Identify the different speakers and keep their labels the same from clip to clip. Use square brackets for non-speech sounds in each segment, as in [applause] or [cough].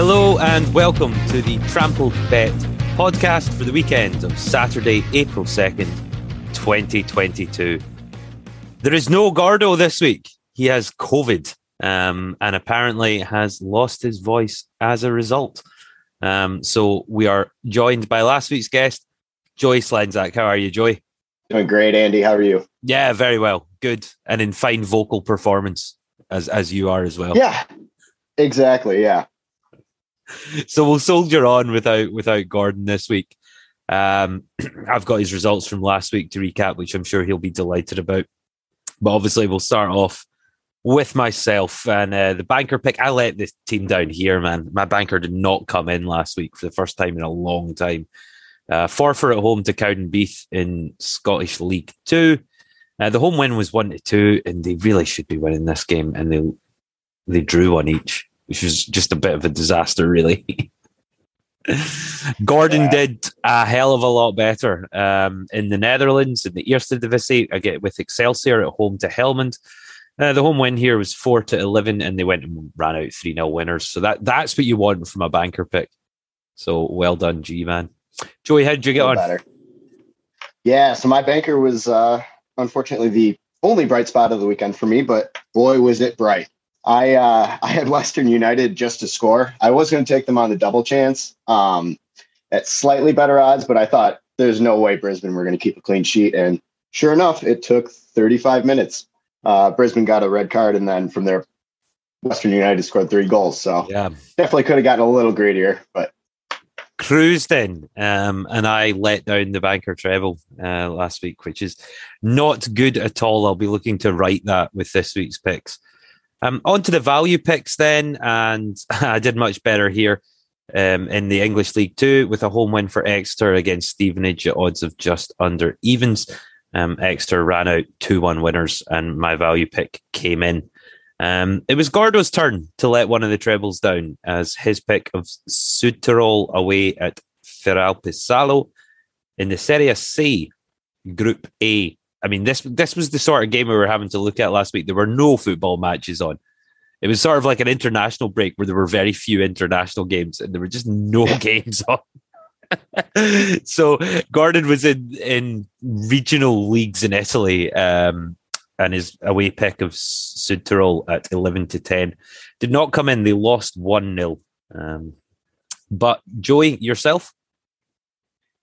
Speaker 1: Hello and welcome to the Trampled Bet podcast for the weekend of Saturday, April 2nd, 2022. There is no Gordo this week. He has COVID um, and apparently has lost his voice as a result. Um, so we are joined by last week's guest, Joy Slenzak. How are you, Joy?
Speaker 2: Doing great, Andy. How are you?
Speaker 1: Yeah, very well. Good. And in fine vocal performance as as you are as well.
Speaker 2: Yeah, exactly. Yeah.
Speaker 1: So we'll soldier on without without Gordon this week. Um, [clears throat] I've got his results from last week to recap, which I'm sure he'll be delighted about. But obviously, we'll start off with myself and uh, the banker pick. I let this team down here, man. My banker did not come in last week for the first time in a long time. Uh, Forfar at home to Cowdenbeath in Scottish League Two. Uh, the home win was one to two, and they really should be winning this game, and they they drew one each which was just a bit of a disaster, really. [laughs] Gordon yeah. did a hell of a lot better um, in the Netherlands in the Eerste Divisie. I get with Excelsior at home to Helmond. Uh, the home win here was four to eleven, and they went and ran out three 0 winners. So that that's what you want from a banker pick. So well done, G man. Joey, how did you get on? Better.
Speaker 2: Yeah, so my banker was uh, unfortunately the only bright spot of the weekend for me, but boy was it bright. I uh, [laughs] I had Western United just to score. I was going to take them on the double chance um, at slightly better odds, but I thought there's no way Brisbane were going to keep a clean sheet. And sure enough, it took 35 minutes. Uh, Brisbane got a red card, and then from there, Western United scored three goals. So
Speaker 1: yeah,
Speaker 2: definitely could have gotten a little greedier, but
Speaker 1: cruised in. Um, and I let down the banker treble uh, last week, which is not good at all. I'll be looking to write that with this week's picks. Um, on to the value picks then, and [laughs] I did much better here um, in the English League Two with a home win for Exeter against Stevenage at odds of just under evens. Um, Exeter ran out 2 1 winners, and my value pick came in. Um, it was Gordo's turn to let one of the trebles down as his pick of Südtirol away at FeralpiSalò in the Serie C Group A I mean, this this was the sort of game we were having to look at last week. There were no football matches on. It was sort of like an international break where there were very few international games and there were just no [laughs] games on. [laughs] so Gordon was in in regional leagues in Italy, um, and his away pick of Südtirol at eleven to ten did not come in. They lost one 0 um, But Joey, yourself?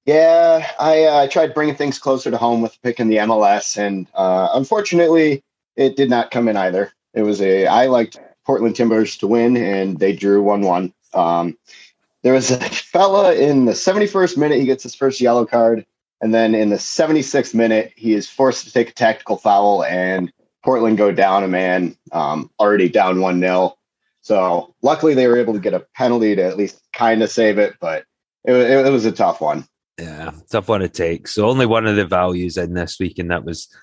Speaker 2: Yeah, I, uh, I tried bringing things closer to home with picking the MLS, and uh, unfortunately, it did not come in either. It was a I liked Portland Timbers to win, and they drew one-one. Um, there was a [laughs] fella in the 71st minute; he gets his first yellow card, and then in the 76th minute, he is forced to take a tactical foul, and Portland go down a man, um, already down one 0 So luckily, they were able to get a penalty to at least kind of save it, but it, it, it was a tough one.
Speaker 1: Yeah, tough one to take. So only one of the values in this week, and that was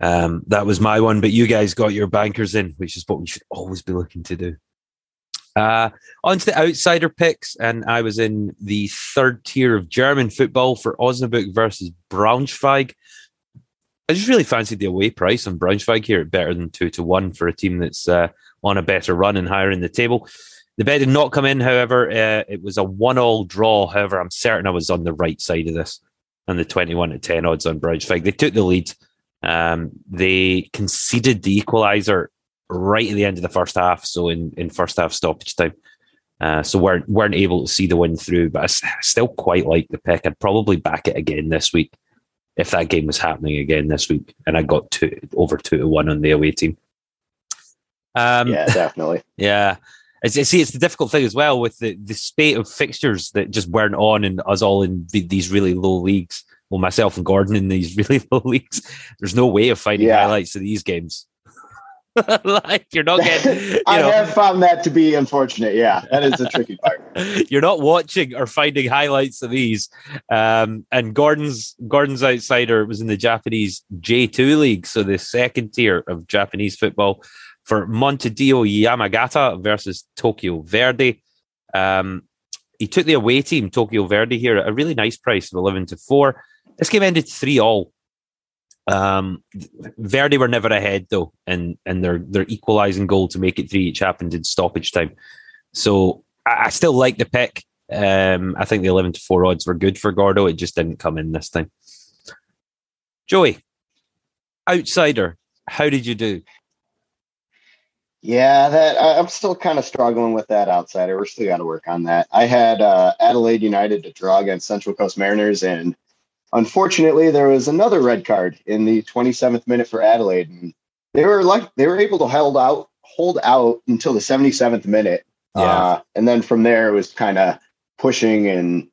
Speaker 1: um, that was my one. But you guys got your bankers in, which is what we should always be looking to do. Uh, on to the outsider picks, and I was in the third tier of German football for Osnabrück versus Braunschweig. I just really fancied the away price on Braunschweig here at better than two to one for a team that's uh, on a better run and higher in the table. The bet did not come in, however. Uh, it was a one-all draw. However, I'm certain I was on the right side of this, and the 21 to 10 odds on Braunschweig. They took the lead. Um, they conceded the equaliser right at the end of the first half, so in, in first half stoppage time. Uh, so weren't weren't able to see the win through, but I still quite like the pick. I'd probably back it again this week if that game was happening again this week, and I got two over two to one on the away team.
Speaker 2: Um, yeah, definitely. [laughs]
Speaker 1: yeah. As see, it's the difficult thing as well with the, the spate of fixtures that just weren't on and us all in the, these really low leagues. Well, myself and Gordon in these [laughs] really low leagues. There's no way of finding
Speaker 2: Yeah.
Speaker 1: highlights of these games. [laughs] like you're not getting, [laughs] you
Speaker 2: I
Speaker 1: know,
Speaker 2: have found that to be unfortunate. Yeah, that is the tricky part.
Speaker 1: you're not watching or finding highlights of these. Um, and Gordon's Gordon's outsider was in the Japanese J2 league, so the second tier of Japanese football for Montedio Yamagata versus Tokyo Verdy. Um, he took the away team Tokyo Verdy here at a really nice price of eleven to four. This game ended three all. Um, Verdy were never ahead though, and and their their equalising goal to make it three each happened in stoppage time. So I, I still like the pick. Um, I think the eleven to four odds were good for Gordo. It just didn't come in this time. Joey, outsider, how did you do?
Speaker 2: Yeah, that I- I'm still kind of struggling with that outsider. We're still got to work on that. I had uh, Adelaide United to draw against Central Coast Mariners, and unfortunately, there was another red card in the 27th minute for Adelaide, and they were like they were able to hold out hold out until the 77th minute,
Speaker 1: Yeah.
Speaker 2: uh, and then from there it was kind of pushing, and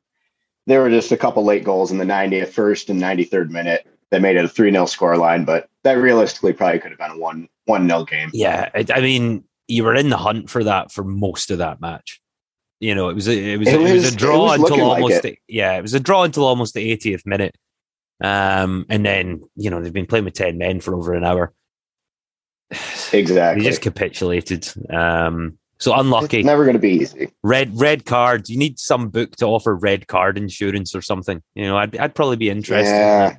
Speaker 2: there were just a couple late goals in the 90th, first and 93rd minute that made it a 3 0 score line, but that realistically probably could have been a 1 1 0 game.
Speaker 1: Yeah, it, I mean, you were in the hunt for that for most of that match. You know, it was a, it was
Speaker 2: It
Speaker 1: it was,
Speaker 2: was-
Speaker 1: a draw
Speaker 2: was
Speaker 1: until
Speaker 2: like
Speaker 1: almost
Speaker 2: it.
Speaker 1: the, yeah, it was a draw until almost the 80th minute. Um, and then you know they've been playing with ten men for over an hour.
Speaker 2: Exactly. [sighs]
Speaker 1: They just capitulated. Um, so unlucky.
Speaker 2: It's never going to be easy.
Speaker 1: red red card. You need some book to offer red card insurance or something. You know, I'd I'd probably be interested.
Speaker 2: Yeah.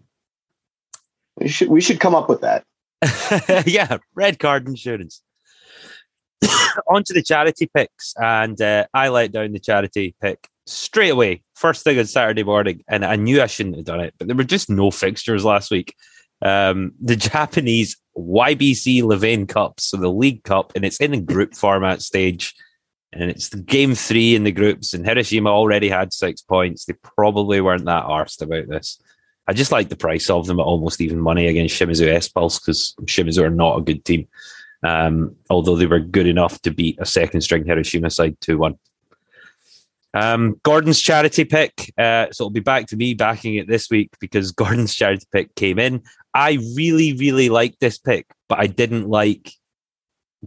Speaker 2: We should we should come up with that. [laughs]
Speaker 1: yeah, red card insurance. [coughs] On to the charity picks, and uh, I let down the charity pick straight away. First thing on Saturday morning, and I knew I shouldn't have done it, but there were just no fixtures last week. Um, the Japanese YBC Levain Cup, so the League Cup, and it's in a group format stage, and it's the game three in the groups. And Hiroshima already had six points. They probably weren't that arsed about this. I just like the price of them at almost even money against Shimizu S Pulse because Shimizu are not a good team. Um, although they were good enough to beat a second string Hiroshima side 2 1. Um, Gordon's charity pick. Uh, so it'll be back to me backing it this week because [laughs] Gordon's charity pick came in. I really, really liked this pick, but I didn't like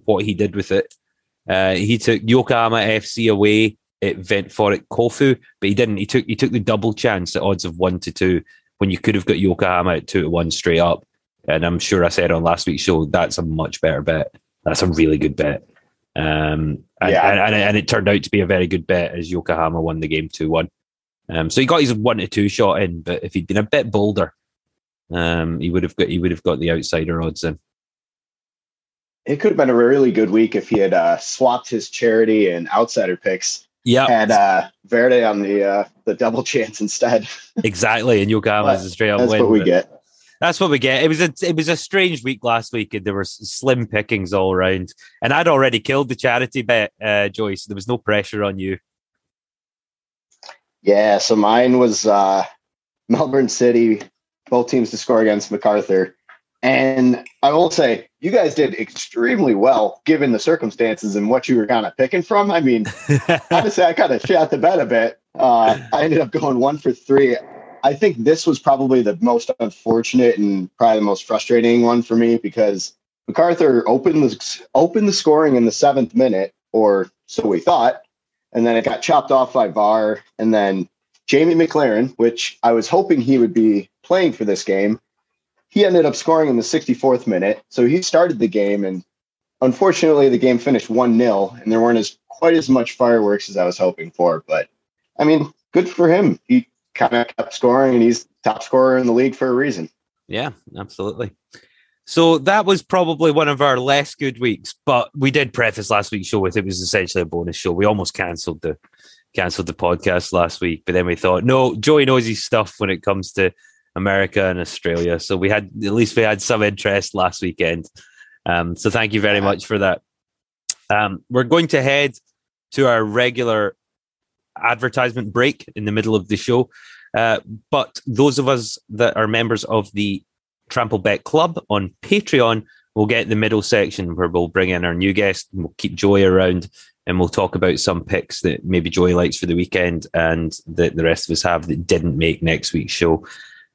Speaker 1: what he did with it. Uh, he took Yokohama FC away at Ventforet Kofu, but he didn't. He took he took the double chance at odds of one to two when you could have got Yokohama at two to one straight up. And I'm sure I said on last week's show that's a much better bet. That's a really good bet. Um, and,
Speaker 2: Yeah.
Speaker 1: and, and, and it turned out to be a very good bet as Yokohama won the game 2 1. Um, so he got his one to two shot in, but if he'd been a bit bolder, um, he would have got he would have got the outsider odds in.
Speaker 2: It could have been a really good week if he had uh, swapped his charity and outsider picks.
Speaker 1: Yeah,
Speaker 2: Had uh, Verdy on the uh, the double chance instead. [laughs]
Speaker 1: exactly. And Yokohama is a straight up
Speaker 2: That's
Speaker 1: win.
Speaker 2: what we get.
Speaker 1: That's what we get. It was a it was a strange week last week, and there were slim pickings all around. And I'd already killed the charity bet, uh, Joyce. So there was no pressure on you.
Speaker 2: Yeah, so mine was uh, Melbourne City, both teams to score against MacArthur. And I will say, you guys did extremely well given the circumstances and what you were kind of picking from. I mean, [laughs] honestly, I kind of shot the bet a bit. Uh, I ended up going one for three. I think this was probably the most unfortunate and probably the most frustrating one for me because MacArthur opened the opened the scoring in the seventh minute, or so we thought, and then it got chopped off by VAR, and then Jamie Maclaren, which I was hoping he would be playing for this game, he ended up scoring in the 64th minute. So he started the game, and unfortunately, the game finished 1 0, and there weren't as quite as much fireworks as I was hoping for. But I mean, good for him. He kind of kept scoring, and he's top scorer in the league for a reason.
Speaker 1: Yeah, absolutely. So that was probably one of our less good weeks, but we did preface last week's show with it was essentially a bonus show. We almost cancelled the cancelled the podcast last week, but then we thought, no, Joey knows his stuff when it comes to America and Australia. So we had at least we had some interest last weekend. Um, so thank you very much for that. Um, we're going to head to our regular advertisement break in the middle of the show. Uh, but those of us that are members of the Trampled Bet Club on Patreon will get the middle section where we'll bring in our new guest and we'll keep Joy around and we'll talk about some picks that maybe Joy likes for the weekend and that the rest of us have that didn't make next week's show.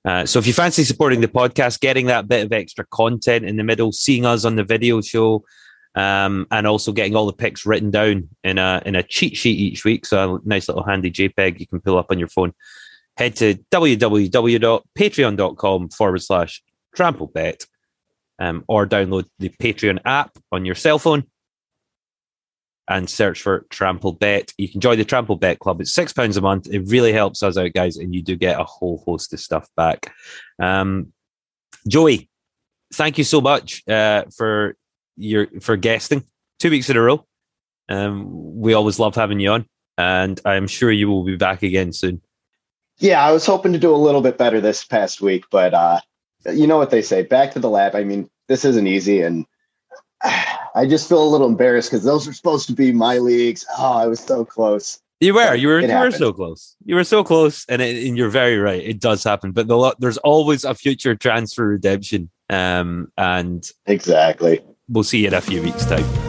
Speaker 1: Uh, so if you fancy supporting the podcast, getting that bit of extra content in the middle, seeing us on the video show, um, and also getting all the picks written down in a in a cheat sheet each week, so a nice little handy JPEG you can pull up on your phone. Head to www.patreon.com forward slash trampledbet um, or download the Patreon app on your cell phone and search for Trampled Bet. You can join the Trampled Bet Club. It's six pounds a month. It really helps us out, guys, and you do get a whole host of stuff back. Um, Joey, thank you so much uh, for your for guesting two weeks in a row. Um, we always love having you on, and I'm sure you will be back again soon.
Speaker 2: Yeah, I was hoping to do a little bit better this past week, but uh, you know what they say, back to the lab. I mean, this isn't easy, and I just feel a little embarrassed because those are supposed to be my leagues. Oh, I was so close.
Speaker 1: You were, you were, you were so close. You were so close, and, it, and you're very right. It does happen, but the, there's always a future transfer redemption. Um, and
Speaker 2: exactly,
Speaker 1: we'll see you in a few weeks' time.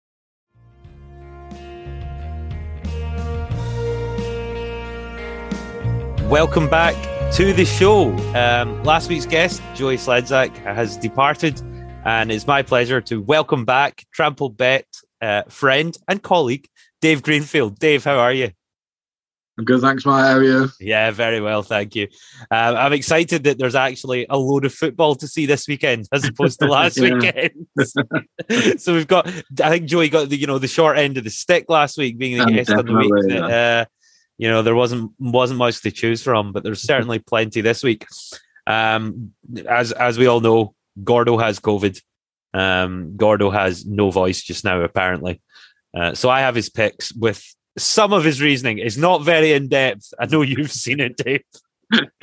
Speaker 1: Welcome back to the show. Um, last week's guest, Joey Slenzak, has departed, and it's my pleasure to welcome back Trampled Bet uh, friend and colleague, Dave Greenfield. Dave, how are you?
Speaker 3: I'm good, thanks, Matt. How are you?
Speaker 1: Yeah, very well, thank you. Um, I'm excited that there's actually a load of football to see this weekend as opposed to [laughs] last weekend. [laughs] so we've got, I think Joey got the you know the short end of the stick last week, being the guest of the week. That, uh, you know there wasn't wasn't much to choose from, but there's certainly plenty this week. Um, as as we all know, Gordo has COVID. Um, Gordo has no voice just now, apparently. Uh, so I have his picks with some of his reasoning. It's not very in depth. I know [laughs] you've seen it, Dave. [laughs]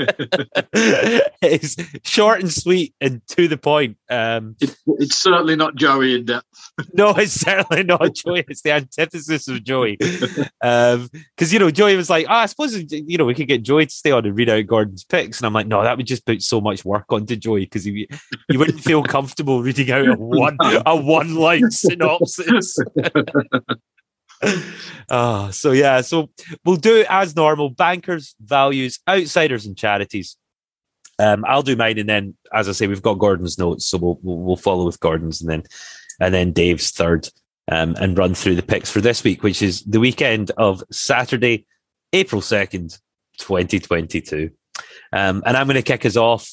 Speaker 1: it's short and sweet and to the point. Um,
Speaker 3: it, it's certainly not Joey in depth. [laughs]
Speaker 1: no, it's certainly not Joey. It's the antithesis of Joey. Because um, you know, Joey was like, oh, I suppose you know we could get Joey to stay on and read out Gordon's picks, and I'm like, no, that would just put so much work onto Joey because he he wouldn't feel comfortable reading out a [laughs] one a one line synopsis. Oh, [laughs] so yeah, so we'll do it as normal: bankers, values, outsiders, and charities. Um, I'll do mine, and then, as I say, we've got Gordon's notes, so we'll we'll follow with Gordon's, and then and then Dave's third, um, and run through the picks for this week, which is the weekend of Saturday, April second, twenty twenty two. Um, and I'm going to kick us off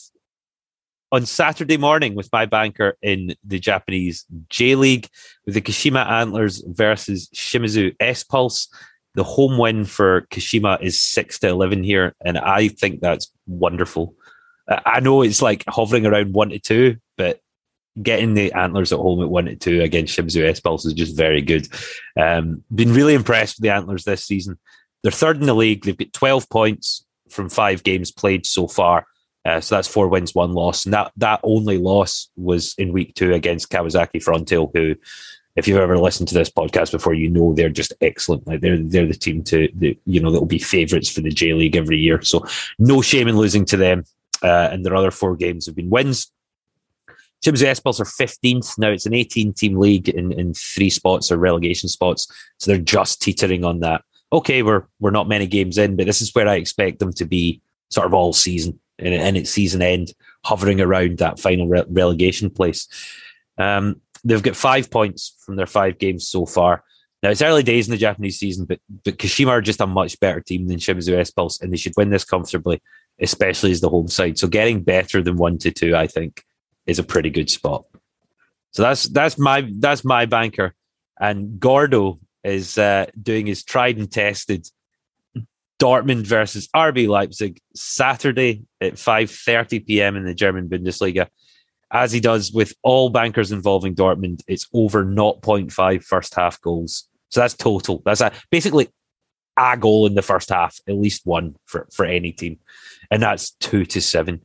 Speaker 1: on Saturday morning with my banker in the Japanese J League with the Kashima Antlers versus Shimizu S Pulse. The home win for Kashima is six to eleven here, and I think that's wonderful. I know it's like hovering around one to two, but getting the antlers at home at one to two against Shimizu S Pulse is just very good. Um, been really impressed with the antlers this season. They're third in the league. They've got twelve points from five games played so far. Uh, so that's four wins, one loss. And that, that only loss was in week two against Kawasaki Frontale, who, if you've ever listened to this podcast before, you know they're just excellent. Like they're they're the team to the, you know that'll be favourites for the J League every year. So no shame in losing to them. Uh, and their other four games have been wins. Shimizu S Pulse are 15th. Now it's an 18 team league and, and three spots are relegation spots. So they're just teetering on that. Okay, we're we're not many games in, but this is where I expect them to be sort of all season and, and its season end, hovering around that final re- relegation place. Um, they've got five points from their five games so far. Now it's early days in the Japanese season, but but Kashima are just a much better team than Shimizu S Pulse, and they should win this comfortably, especially as the home side. So getting better than one to two, I think, is a pretty good spot. So that's that's my that's my banker, and Gordo is uh, doing his tried and tested Dortmund versus RB Leipzig Saturday at 5:30 p.m. in the German Bundesliga. As he does with all bankers involving Dortmund, it's over 0.5 first half goals. So that's total. That's a, basically a goal in the first half, at least one for, for any team. And that's two to seven.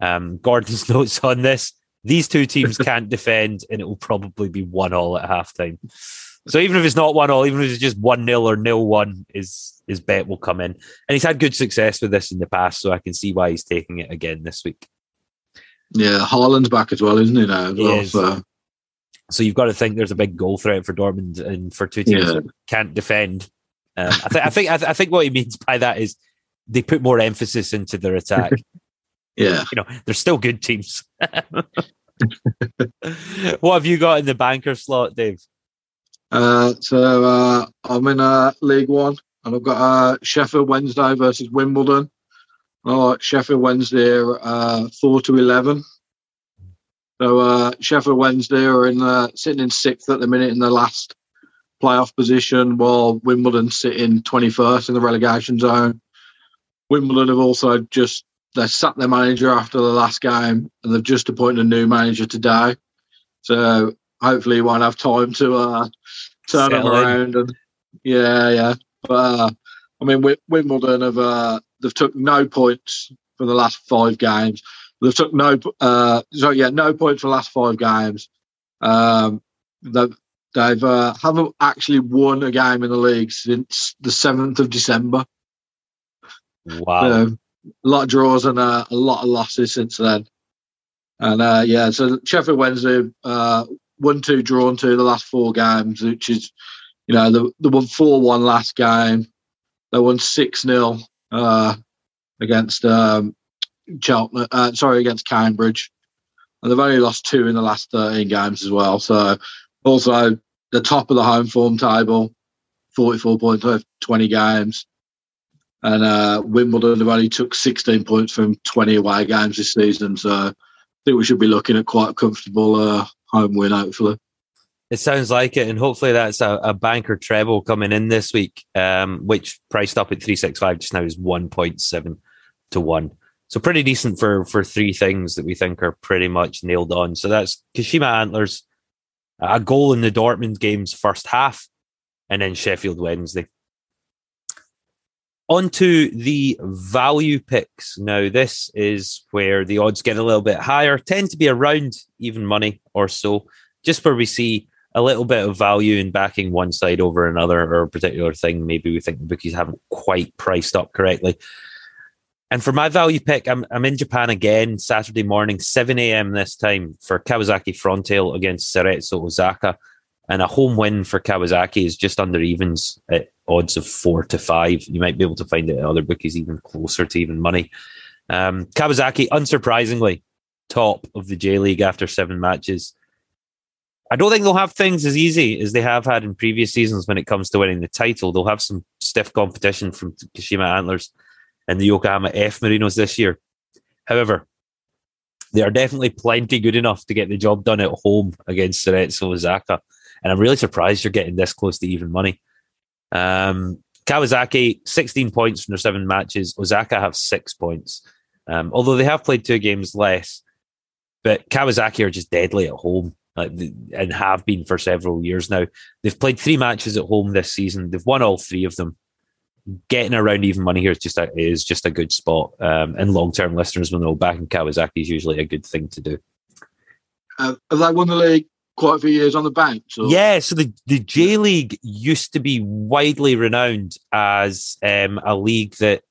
Speaker 1: Um, Gordon's [laughs] notes on this these two teams can't defend, and it will probably be one all at halftime. So even if it's not one all, even if it's just one nil or nil one, his his bet will come in. And he's had good success with this in the past, so I can see why he's taking it again this week.
Speaker 3: Yeah, Haaland's back as well, isn't he now? As
Speaker 1: He
Speaker 3: well, so
Speaker 1: So you've got to think there's a big goal threat for Dortmund and for two teams
Speaker 3: Yeah.
Speaker 1: that can't defend. Um, I, th- I think I, th- I think what he means by that is they put more emphasis into their attack. [laughs]
Speaker 3: yeah.
Speaker 1: you know, they're still good teams. [laughs] what have you got in the banker slot, Dave?
Speaker 3: Uh, so uh, I'm in uh, League One, and I've got uh, Sheffield Wednesday versus Wimbledon. Like Sheffield Wednesday uh, four to eleven. So Sheffield Wednesday are in sitting in sixth at the minute in the last playoff position, while Wimbledon sit in twenty first in the relegation zone. Wimbledon have also just they sacked their manager after the last game, and they've just appointed a new manager today. So hopefully, he won't have time to uh, turn them
Speaker 1: in.
Speaker 3: around. And yeah, yeah. But uh, I mean, Wi- Wimbledon have uh, they've took no points for the last five games. They've took no uh, so yeah, no points for the last five games. Um, they've they've uh, haven't actually won a game in the league since the seventh of December.
Speaker 1: Wow.
Speaker 3: So, a lot of draws and uh, a lot of losses since then. And uh, yeah, so Sheffield Wednesday uh, one two drawn two the last four games, which is you know the the won four one last game. They won six 0 uh, against um, Cheltenham. Uh, sorry, against Cambridge, and they've only lost two in the last thirteen games as well. So also the top of the home form table, forty four points over twenty games. And uh, Wimbledon have only took 16 points from 20 away games this season. So I think we should be looking at quite a comfortable uh, home win, hopefully.
Speaker 1: It sounds like it, and hopefully that's a, a banker treble coming in this week, um, which priced up at three six five just now is one point seven to one. So pretty decent for for three things that we think are pretty much nailed on. So that's Kashima Antlers, a goal in the Dortmund game's first half, and then Sheffield Wednesday. On to the value picks. Now, this is where the odds get a little bit higher, tend to be around even money or so, just where we see a little bit of value in backing one side over another or a particular thing. Maybe we think the bookies haven't quite priced up correctly. And for my value pick, I'm, I'm in Japan again Saturday morning, 7 a.m. this time for Kawasaki Frontale against Cerezo Osaka. And a home win for Kawasaki is just under evens at odds of four to five. You might be able to find it at other bookies even closer to even money. Um, Kawasaki, unsurprisingly, top of the J League after seven matches. I don't think they'll have things as easy as they have had in previous seasons when it comes to winning the title. They'll have some stiff competition from Kashima Antlers and the Yokohama F Marinos this year. However, they are definitely plenty good enough to get the job done at home against Cerezo Osaka. And I'm really surprised you're getting this close to even money. Um, Kawasaki, 16 points from their seven matches. Osaka have six points. Um, although they have played two games less, but Kawasaki are just deadly at home like, and have been for several years now. They've played three matches at home this season. They've won all three of them. Getting around even money here is just a, is just a good spot. Um, and long term listeners will know backing Kawasaki is usually a good thing to do.
Speaker 3: Uh, have they won the league quite a few years on the bank? So
Speaker 1: Yeah, so the, the J League used to be widely renowned as um, a league that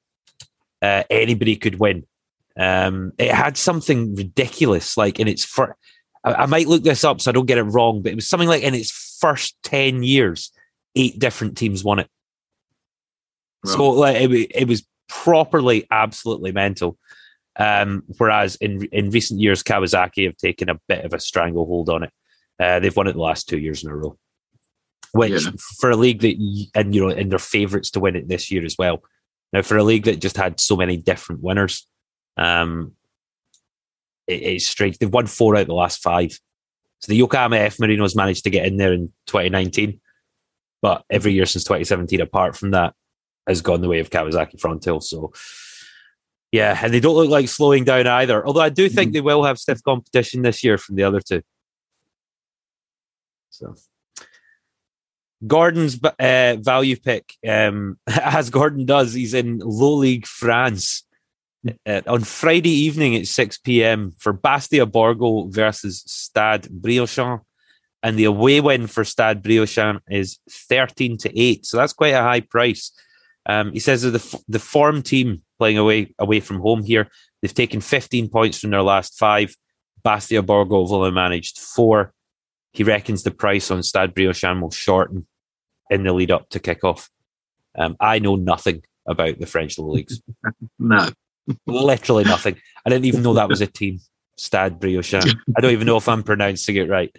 Speaker 1: uh, anybody could win. Um, it had something ridiculous, like in its first. I, I might look this up so I don't get it wrong, but it was something like in its first ten years, eight different teams won it. So like it, it was properly, absolutely mental. Um, whereas in in recent years, Kawasaki have taken a bit of a stranglehold on it. Uh, they've won it the last two years in a row, which
Speaker 3: Yeah.
Speaker 1: for a league that and you know and they're favourites to win it this year as well. Now for a league that just had so many different winners, um, it, it's strange. They've won four out of the last five. So the Yokohama F Marinos managed to get in there in 2019, but every year since 2017, apart from that, has gone the way of Kawasaki Frontale. So, yeah, and they don't look like slowing down either. Although I do think mm-hmm. they will have stiff competition this year from the other two. So, Gordon's uh, value pick, um, [laughs] as Gordon does, he's in low league France uh, on Friday evening at 6 p.m. for Bastia Borgo versus Stade Briochin. And the away win for Stade Briochin is 13 to 8. So that's quite a high price. Um, he says that the, the form team playing away away from home here, they've taken 15 points from their last five. Bastia Borgo have only managed four. He reckons the price on Stade Briochin will shorten in the lead up to kickoff. Um, I know nothing about the French low leagues. [laughs]
Speaker 3: no.
Speaker 1: Literally nothing. I didn't even know that was a team. Stade Briochin. I don't even know if I'm pronouncing it right.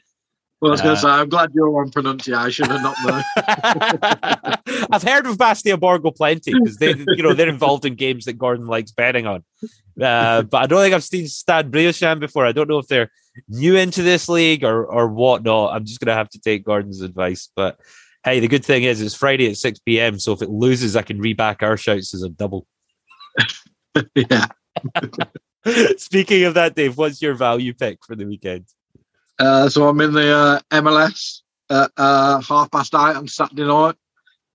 Speaker 3: Well, I was going to uh, say, I'm glad you're on pronunciation and not me. [laughs]
Speaker 1: I've heard of Bastia Borgo plenty because they, you know, they're involved in games that Gordon likes betting on. Uh, but I don't think I've seen Stade Briochin before. I don't know if they're new into this league or or whatnot. I'm just going to have to take Gordon's advice. But hey, the good thing is it's Friday at 6 p.m. So if it loses, I can reback our shouts as a double. [laughs]
Speaker 3: yeah. [laughs]
Speaker 1: Speaking of that, Dave, what's your value pick for the weekend?
Speaker 3: Uh, so I'm in the uh, MLS at uh, half past eight on Saturday night,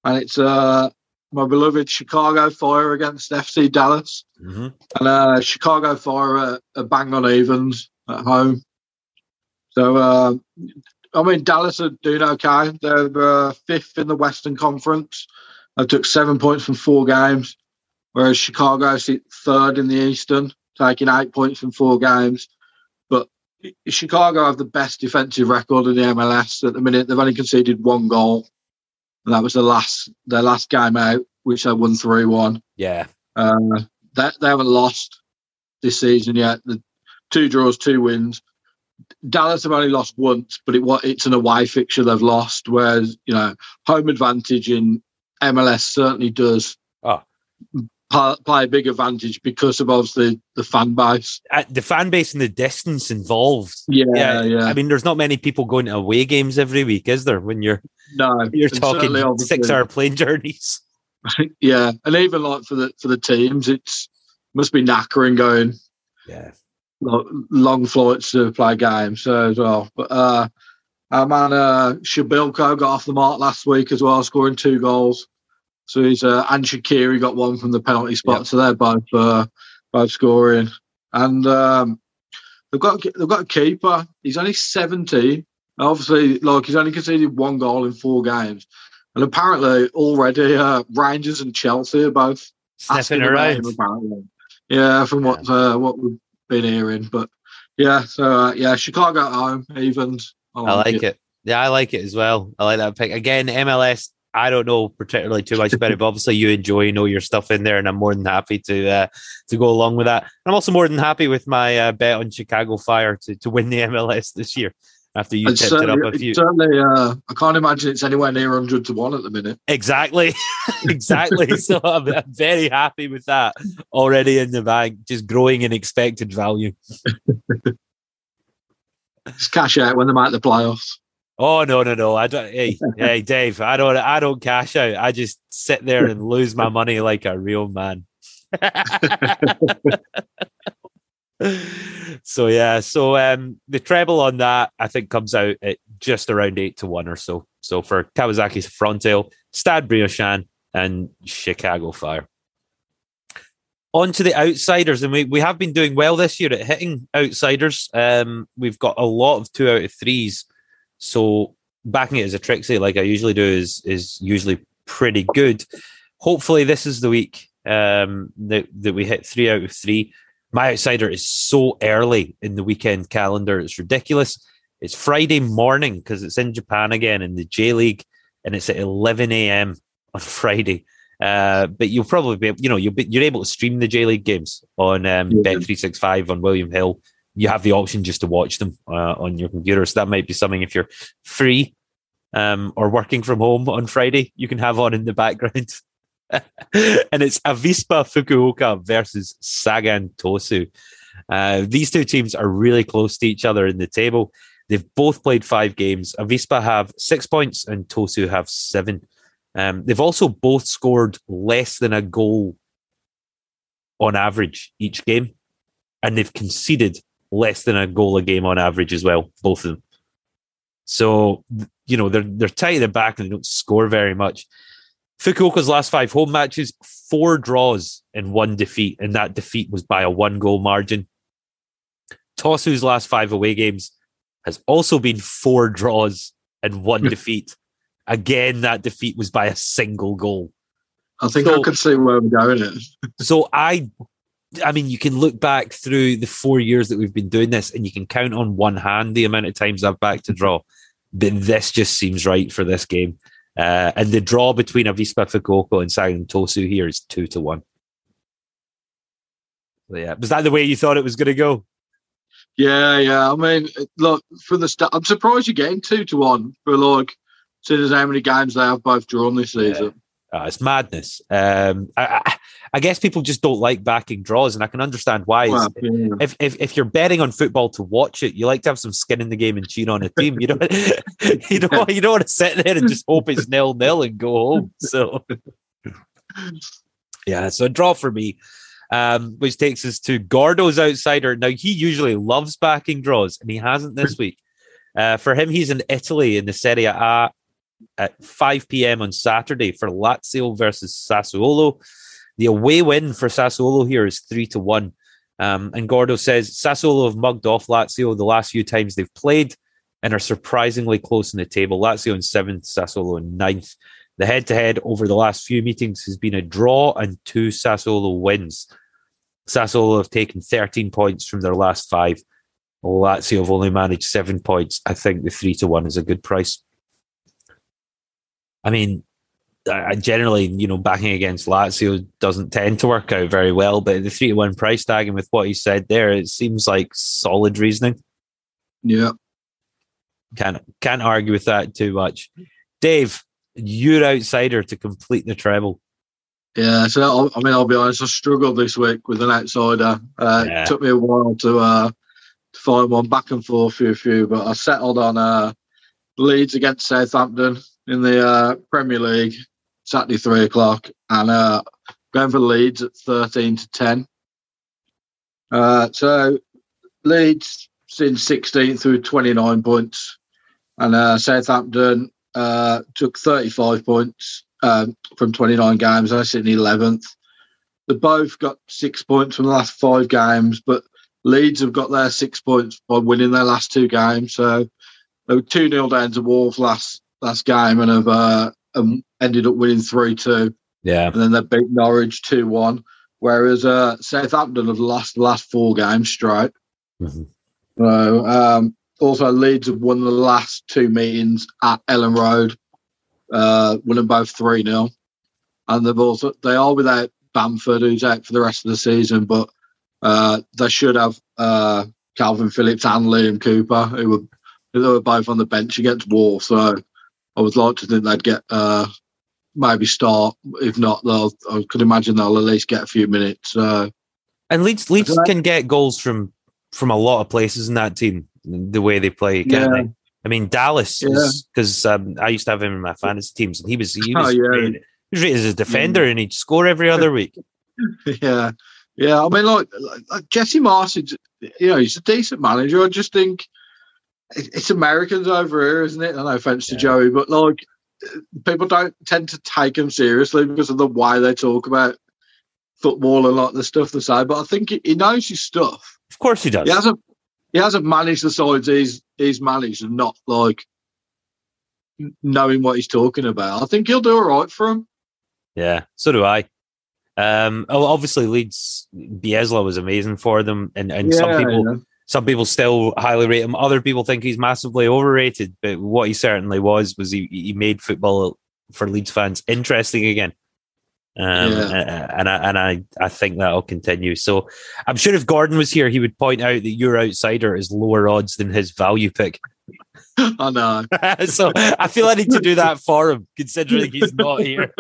Speaker 3: and it's uh, my beloved Chicago Fire against FC Dallas. Mm-hmm. And uh, Chicago Fire are, are, bang on evens at home. So, uh, I mean, Dallas are doing okay. They're fifth in the Western Conference. They took seven points from four games, whereas Chicago sit third in the Eastern, taking eight points from four games. Chicago have the best defensive record in the MLS at the minute. They've only conceded one goal, and that was the last their last game out, which they won three one.
Speaker 1: Yeah,
Speaker 3: uh, they they haven't lost this season yet. The two draws, two wins. Dallas have only lost once, but it it's an away fixture they've lost. Whereas you know home advantage in MLS certainly does
Speaker 1: oh
Speaker 3: play a big advantage because of obviously the fan base.
Speaker 1: Uh, the fan base and the distance involved.
Speaker 3: Yeah, yeah, yeah, I
Speaker 1: mean, there's not many people going to away games every week, is there? When you're
Speaker 3: no, [laughs]
Speaker 1: you're talking six hour plane journeys. [laughs]
Speaker 3: yeah, and even like for the for the teams, it's must be knackering going.
Speaker 1: Yeah,
Speaker 3: long flights to play games so as well. But uh, our man uh, Przybyłko got off the mark last week as well, scoring two goals. So he's uh, and Shaqiri got one from the penalty spot. Yep. So they're both uh, both scoring, and um, they've got they've got a keeper. He's only seventeen. Obviously, like he's only conceded one goal in four games, and apparently already uh, Rangers and Chelsea are both
Speaker 1: sniffing around.
Speaker 3: Him, yeah, from what uh, what we've been hearing, but yeah, so uh, yeah, Chicago at home evens.
Speaker 1: I like, I like it. it. Yeah, I like it as well. I like that pick again. MLS I don't know particularly too much about it, but obviously you enjoy know your stuff in there, and I'm more than happy to uh, to go along with that. I'm also more than happy with my uh, bet on Chicago Fire to, to win the MLS this year. After you tipped it up a few,
Speaker 3: certainly, uh, I can't imagine it's anywhere near hundred to one at the minute.
Speaker 1: Exactly, [laughs] exactly. [laughs] so I'm, I'm very happy with that already in the bank, just growing in expected value. [laughs]
Speaker 3: Just cash out when they make the playoffs.
Speaker 1: Oh no no no! I don't. Hey [laughs] hey Dave, I don't I don't cash out. I just sit there and lose my money like a real man. [laughs] so yeah, so um, the treble on that I think comes out at just around eight to one or so. So for Kawasaki's Frontale, Stade Briochin, and Chicago Fire. On to the outsiders, and we, we have been doing well this year at hitting outsiders. Um, we've got a lot of two out of threes so backing it as a Trixie, like I usually do, is is usually pretty good. Hopefully, this is the week um, that that we hit three out of three. My outsider is so early in the weekend calendar; it's ridiculous. It's Friday morning because it's in Japan again in the J League, and it's at 11 a.m. on [laughs] Friday. Uh, but you'll probably be, you know, you'll be, you're able to stream the J League games on um, yeah. Bet365 on William Hill you have the option just to watch them uh, on your computer. So that might be something if you're free um, or working from home on Friday, you can have on in the background. [laughs] and it's Avispa Fukuoka versus Sagan Tosu. Uh, these two teams are really close to each other in the table. They've both played five games. Avispa have six points and Tosu have seven. Um, they've also both scored less than a goal on average each game, and they've conceded less than a goal a game on average as well, both of them. So you know they're they're tight at the back and they don't score very much. Fukuoka's last five home matches, four draws and one defeat, and that defeat was by a one goal margin. Tosu's last five away games has also been four draws and one [laughs] defeat. Again, that defeat was by a single goal.
Speaker 3: I think
Speaker 1: So-
Speaker 3: I can see where we're going. It.
Speaker 1: So I, I mean, you can look back through the four years that we've been doing this, and you can count on one hand the amount of times I've backed to draw. But this just seems right for this game. Uh, and the draw between Avispa Fukuoka and Sagan Tosu here is two to one. So yeah, was that the way you thought it was going to go?
Speaker 3: Yeah, yeah. I mean, look from the start. I'm surprised you're getting two to one for like, as how many games they have both drawn this season.
Speaker 1: Uh, it's madness. Um, I, I, I guess people just don't like backing draws, and I can understand why.
Speaker 3: Well, yeah.
Speaker 1: if, if if you're betting on football to watch it, you like to have some skin in the game and cheer on a team. You don't [laughs] you don't you don't want to sit there and just hope it's [laughs] nil nil and go home. So yeah, so a draw for me. Um, which takes us to Gordo's outsider. Now he usually loves backing draws, and he hasn't this [laughs] week. Uh, for him, he's in Italy in the Serie A at 5 p.m. on Saturday for Lazio versus Sassuolo. The away win for Sassuolo here is three to one. Um, and Gordo says Sassuolo have mugged off Lazio the last few times they've played and are surprisingly close in the table. Lazio in seventh, Sassuolo in ninth. The head to head over the last few meetings has been a draw and two Sassuolo wins. Sassuolo have taken 13 points from their last five. Lazio have only managed seven points. I think the three to one is a good price. I mean, I I generally, you know, backing against Lazio doesn't tend to work out very well, but the three to one price tag and with what he said there, it seems like solid reasoning.
Speaker 3: yeah.
Speaker 1: Can't can't argue with that too much. Dave, you're outsider to complete the treble.
Speaker 3: Yeah, so I'll- mean, I'll be honest. I struggled this week with an outsider. Uh,
Speaker 1: Yeah.
Speaker 3: It took me a while to uh, to find one back and forth for a few, but I settled on uh, Leeds against Southampton in the uh, Premier League Saturday three o'clock, and uh, going for Leeds at thirteen to ten. Uh, so Leeds since 16th through 29 points, and uh, Southampton uh, took 35 points um, from 29 games. I sit in 11th. They both got six points from the last five games, but Leeds have got their six points by winning their last two games. So they were 2 0 down to Wolves last last game and have uh, um, ended up winning 3 2.
Speaker 1: Yeah.
Speaker 3: And then they beat Norwich 2 1. Whereas uh, Southampton have lost the last four games straight.
Speaker 1: Mhm.
Speaker 3: So, um, also, Leeds have won the last two meetings at Elland Road, uh, winning both 3 0. And they've also, they are without Bamford, who's out for the rest of the season, but uh, they should have uh, Kalvin Phillips and Liam Cooper, who were, who were both on the bench against Wolves. So I would like to think they'd get uh, maybe start. If not, they'll, I could imagine they'll at least get a few minutes. Uh,
Speaker 1: And Leeds Leeds can get goals from from a lot of places in that team, the way they play,
Speaker 3: Yeah.
Speaker 1: they? I mean, Dallas
Speaker 3: Yeah.
Speaker 1: because um, I used to have him in my fantasy teams, and he was he
Speaker 3: Oh,
Speaker 1: was,
Speaker 3: yeah.
Speaker 1: rated, he was rated as a defender, and he'd score every other week. [laughs]
Speaker 3: yeah, yeah. I mean, like, like, like Jesse Marsch, you know, he's a decent manager. I just think it's Americans over here, isn't it? And No offense to
Speaker 1: Yeah.
Speaker 3: Joey, but like, people don't tend to take him seriously because of the way they talk about football and like the stuff they say. But I think he, knows his stuff.
Speaker 1: Of course, he does.
Speaker 3: He hasn't. He hasn't managed the sides he's he's managed, and not like knowing what he's talking about. I think he'll do all right for him.
Speaker 1: Yeah, so do I. Um, oh, obviously, Leeds Bielsa was amazing for them, and and some people
Speaker 3: yeah.
Speaker 1: Some people still highly rate him. Other people think he's massively overrated. But what he certainly was was he he made football for Leeds fans interesting again. Um,
Speaker 3: Yeah.
Speaker 1: and I and I I think that'll continue. So I'm sure if Gordon was here, he would point out that your outsider is lower odds than his value pick. [laughs]
Speaker 3: I know. [laughs]
Speaker 1: so I feel I need to do that for him, considering he's not [laughs] here.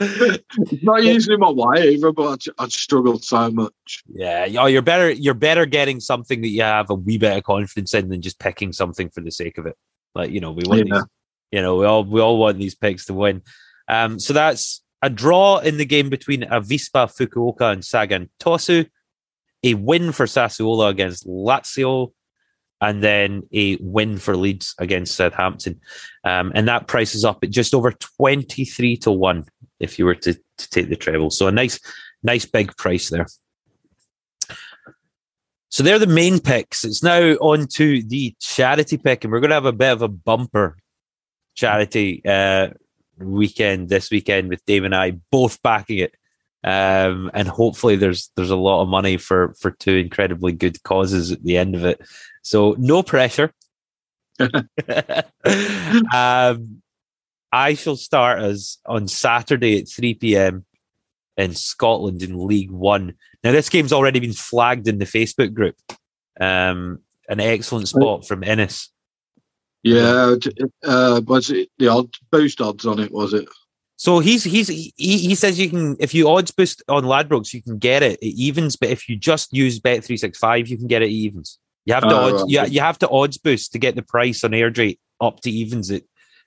Speaker 3: It's not usually my way either, but I, I struggled so much.
Speaker 1: Yeah, oh, you're better. You're better getting something that you have a wee bit of confidence in than just picking something for the sake of it. Like you know, we want
Speaker 3: Yeah.
Speaker 1: these. You know, we all we all want these picks to win. Um, so that's a draw in the game between Avispa Fukuoka and Sagan Tosu, a win for Sassuolo against Lazio, and then a win for Leeds against Southampton. Um, and that price is up at just over 23 to 1 if you were to, to take the treble. So a nice, nice big price there. So they're the main picks. It's now on to the charity pick, and we're going to have a bit of a bumper charity uh, weekend this weekend with Dave and I both backing it. Um, and hopefully there's there's a lot of money for for two incredibly good causes at the end of it. So no pressure. [laughs] um, I shall start as on Saturday at 3 p.m. in Scotland in League One. Now this game's already been flagged in the Facebook group. Um, an excellent spot from Ennis.
Speaker 3: Yeah, uh, was it the odd boost odds on it? Was it?
Speaker 1: So he's he's he, he says you can if you odds boost on Ladbrokes you can get it at evens, but if you just use Bet three six five you can get it evens. You have to
Speaker 3: Oh,
Speaker 1: odds, you, you have to odds boost to get the price on Airdrie up to evens at,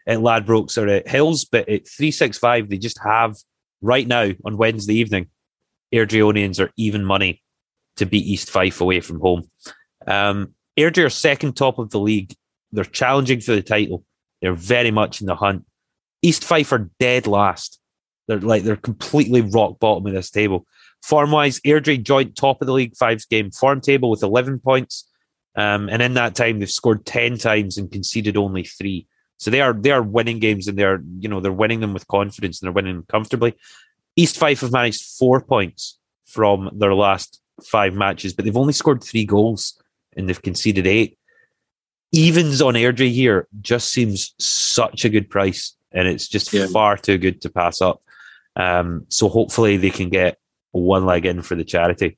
Speaker 1: at Ladbrokes or at Hills, but at three six five they just have right now on Wednesday evening. Airdrieonians are even money to beat East Fife away from home. Um, Airdrie are second top of the league. They're challenging for the title. They're very much in the hunt. East Fife are dead last. They're like they're completely rock bottom of this table. Form wise, Airdrie joint top of the league fives game form table with eleven points, um, and in that time they've scored ten times and conceded only three. So they are they are winning games and they're you know they're winning them with confidence and they're winning them comfortably. East Fife have managed four points from their last five matches, but they've only scored three goals and they've conceded eight. Evens on Airdrie here just seems such a good price, and it's just
Speaker 3: Yeah.
Speaker 1: far too good to pass up. Um, so hopefully they can get one leg in for the charity.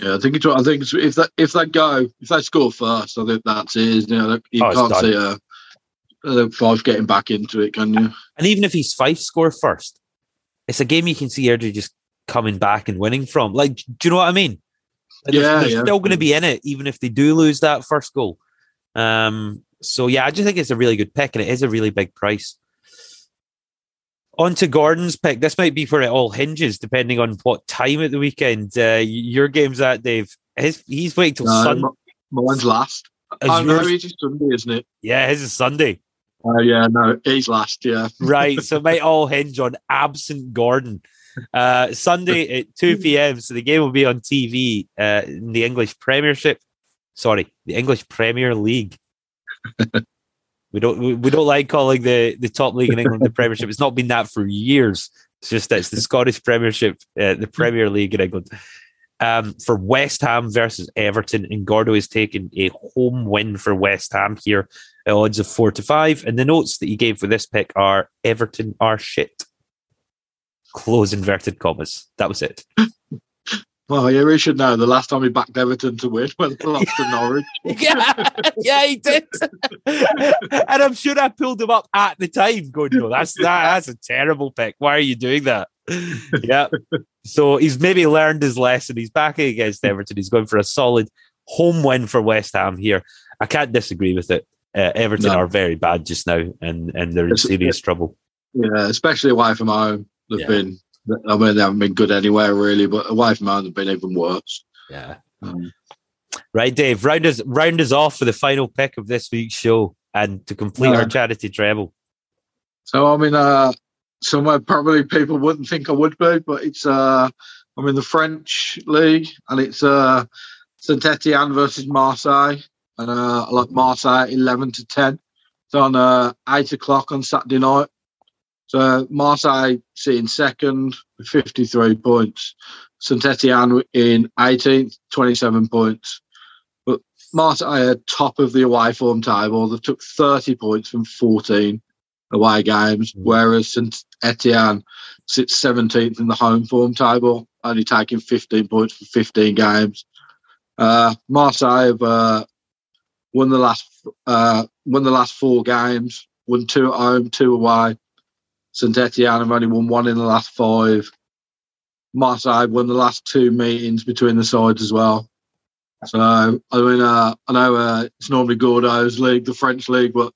Speaker 3: Yeah, I think it's. I think it's, if that if they go if they score first, I think that's it. isn't it? You, know, you
Speaker 1: Oh,
Speaker 3: can't see a, a five getting back into it, can you?
Speaker 1: And even if East Fife score first, it's a game you can see Airdrie just coming back and winning from. Like, do you know what I mean? Like, they're-
Speaker 3: Yeah,
Speaker 1: they're
Speaker 3: yeah.
Speaker 1: still going to be in it, even if they do lose that first goal. Um, so yeah, I just think it's a really good pick, and it is a really big price. On to Gordon's pick. This might be where it all hinges, depending on what time at the weekend uh, your game's at, Dave. His, he's waiting till
Speaker 3: No,
Speaker 1: Sunday.
Speaker 3: mine's last.
Speaker 1: Is
Speaker 3: Oh no,
Speaker 1: yours-
Speaker 3: it's Sunday, isn't it?
Speaker 1: yeah, his is Sunday.
Speaker 3: Oh yeah, no, he's last. Yeah, [laughs]
Speaker 1: right. So it might all hinge on absent Gordon. Uh, Sunday at 2 p.m. So the game will be on TV uh, in the English Premiership. Sorry, the English Premier League. [laughs] we don't we, we don't like calling the, the top league in England the Premiership. It's not been that for years. It's just that it's the Scottish Premiership, uh, the Premier League in England. Um, for West Ham versus Everton, and Gordo is taking a home win for West Ham here at odds of four to five. And the notes that you gave for this pick are Everton are shit. Close inverted commas. That was it.
Speaker 3: Well, yeah, we should know. The last time we backed Everton to win when they lost to Norwich. [laughs]
Speaker 1: yeah, yeah, he did. [laughs] and I'm sure I pulled him up at the time, going, "No, that's that, that's a terrible pick. Why are you doing that?" [laughs] yeah. So he's maybe learned his lesson. He's backing against Everton. He's going for a solid home win for West Ham here. I can't disagree with it. Uh, Everton
Speaker 3: No.
Speaker 1: are very bad just now, and and they're in
Speaker 3: It's-
Speaker 1: serious trouble.
Speaker 3: Yeah, especially away from home. They've
Speaker 1: Yeah.
Speaker 3: been. I mean, they haven't been good anywhere really, but away from home, they've been even worse.
Speaker 1: Yeah.
Speaker 3: Um,
Speaker 1: Right, Dave. Round us round us off for the final pick of this week's show, and to complete our charity treble.
Speaker 3: So I'm in uh, somewhere probably people wouldn't think I would be, but it's uh, I'm in the French league and it's uh, Saint Etienne versus Marseille, and uh, I like Marseille eleven to ten. It's on uh, eight o'clock on Saturday night. So Marseille sitting second with 53 points. Saint Etienne in 18th, 27 points. But Marseille are top of the away form table. They took 30 points from 14 away games, whereas St Etienne sits 17th in the home form table, only taking 15 points for 15 games. Uh, Marseille have uh, won the last uh, won the last four games, won two at home, two away. St Etienne have only won one in the last five. Marseille won the last two meetings between the sides as well. So I mean, uh, I know uh, it's normally Gordo's league, the French league, but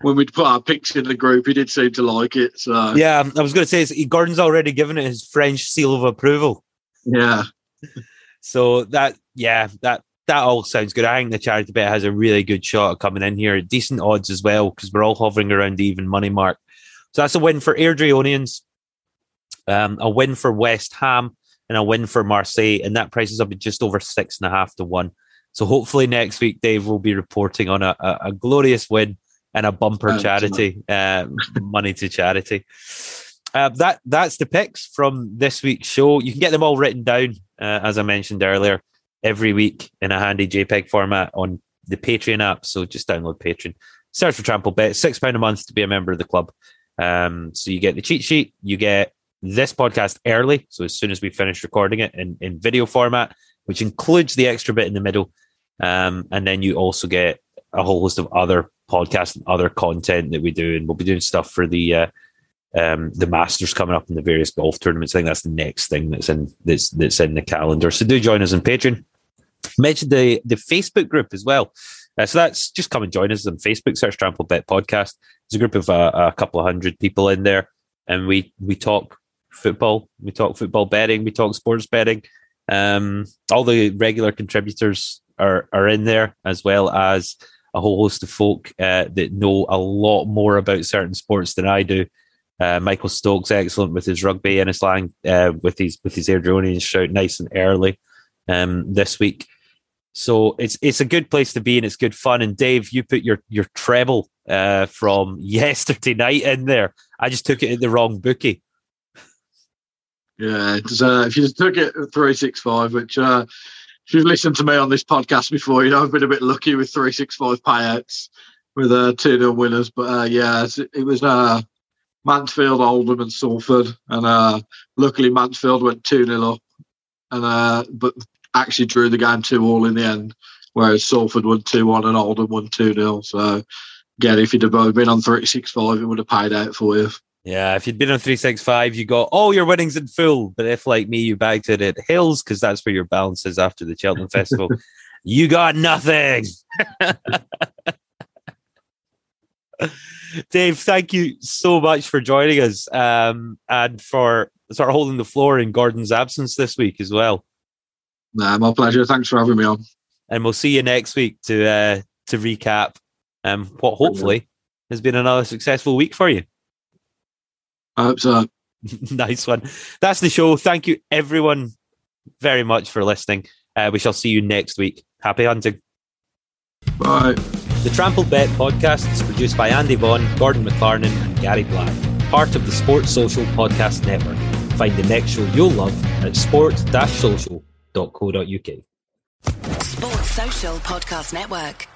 Speaker 3: when we'd put our picks in the group, he did seem to like it. So
Speaker 1: Yeah, I was going to say Gordon's already given it his French seal of approval.
Speaker 3: yeah, [laughs]
Speaker 1: So that, yeah, that that all sounds good. I think the charity bet has a really good shot at coming in here. Decent odds as well because we're all hovering around the even money mark. So that's a win for Airdrieonians, um, a win for West Ham, and a win for Marseille. And that price is up at just over six and a half to one. So hopefully next week, Dave will be reporting on a, a, a glorious win and a bumper
Speaker 3: Oh,
Speaker 1: charity, uh, money to charity. Uh, that that's the picks from this week's show. You can get them all written down, uh, as I mentioned earlier, every week in a handy JPEG format on the Patreon app. So just download Patreon, search for Trampled Bet. Six pound a month to be a member of the club. Um, so you get the cheat sheet, you get this podcast early. So as soon as we finish recording it in, in video format, which includes the extra bit in the middle, um, and then you also get a whole host of other podcasts and other content that we do, and we'll be doing stuff for the uh, um, the Masters coming up in the various golf tournaments. I think that's the next thing that's in that's that's in the calendar. So do join us on Patreon. Mention the the Facebook group as well. Uh, so that's just come and join us on Facebook. Search Trampled Bet Podcast. There's a group of uh, a couple of hundred people in there, and we we talk football. We talk football betting. We talk sports betting. Um, all the regular contributors are are in there, as well as a whole host of folk uh, that know a lot more about certain sports than I do. Uh, Michael Stokes, excellent with his rugby and his slang, uh, with his with his Airdrieonian shout, nice and early um, this week. So it's it's a good place to be and it's good fun. And Dave, you put your your treble uh, from [laughs] yesterday night in there. I just took it in the wrong bookie.
Speaker 3: yeah. Uh, if you just took it three six five, which uh, if you've listened to me on this podcast before, you know I've been a bit lucky with three six five payouts with uh, two nil winners. But uh, yeah, it, was uh, Mansfield, Oldham, and Salford, and uh, luckily Mansfield went two 0 up, and uh, but actually drew the game two all in the end, whereas Salford won two one and Oldham won two 0 So again, if you'd have both been on three six five, it would have paid out for you.
Speaker 1: Yeah, if you'd been on 365, you got all your winnings in full. But if, like me, you bagged it at Hills, because that's where your balance is after the Cheltenham Festival, [laughs] you got nothing. [laughs] Dave, thank you so much for joining us um, and for sort of holding the floor in Gordon's absence this week as well.
Speaker 3: Nah, my pleasure. Thanks for having me on.
Speaker 1: And we'll see you next week to uh, to recap um, what hopefully has been another successful week for you.
Speaker 3: I hope so. [laughs]
Speaker 1: nice one. That's the show. Thank you, everyone, very much for listening. Uh, we shall see you next week. Happy hunting.
Speaker 3: Bye.
Speaker 1: The Trampled Bet podcast is produced by Andy Vaughan, Gordon McLarnon, and Gary Black, part of the Sports Social Podcast Network. Find the next show you'll love at sport-social.co.uk.
Speaker 4: Sports Social Podcast Network.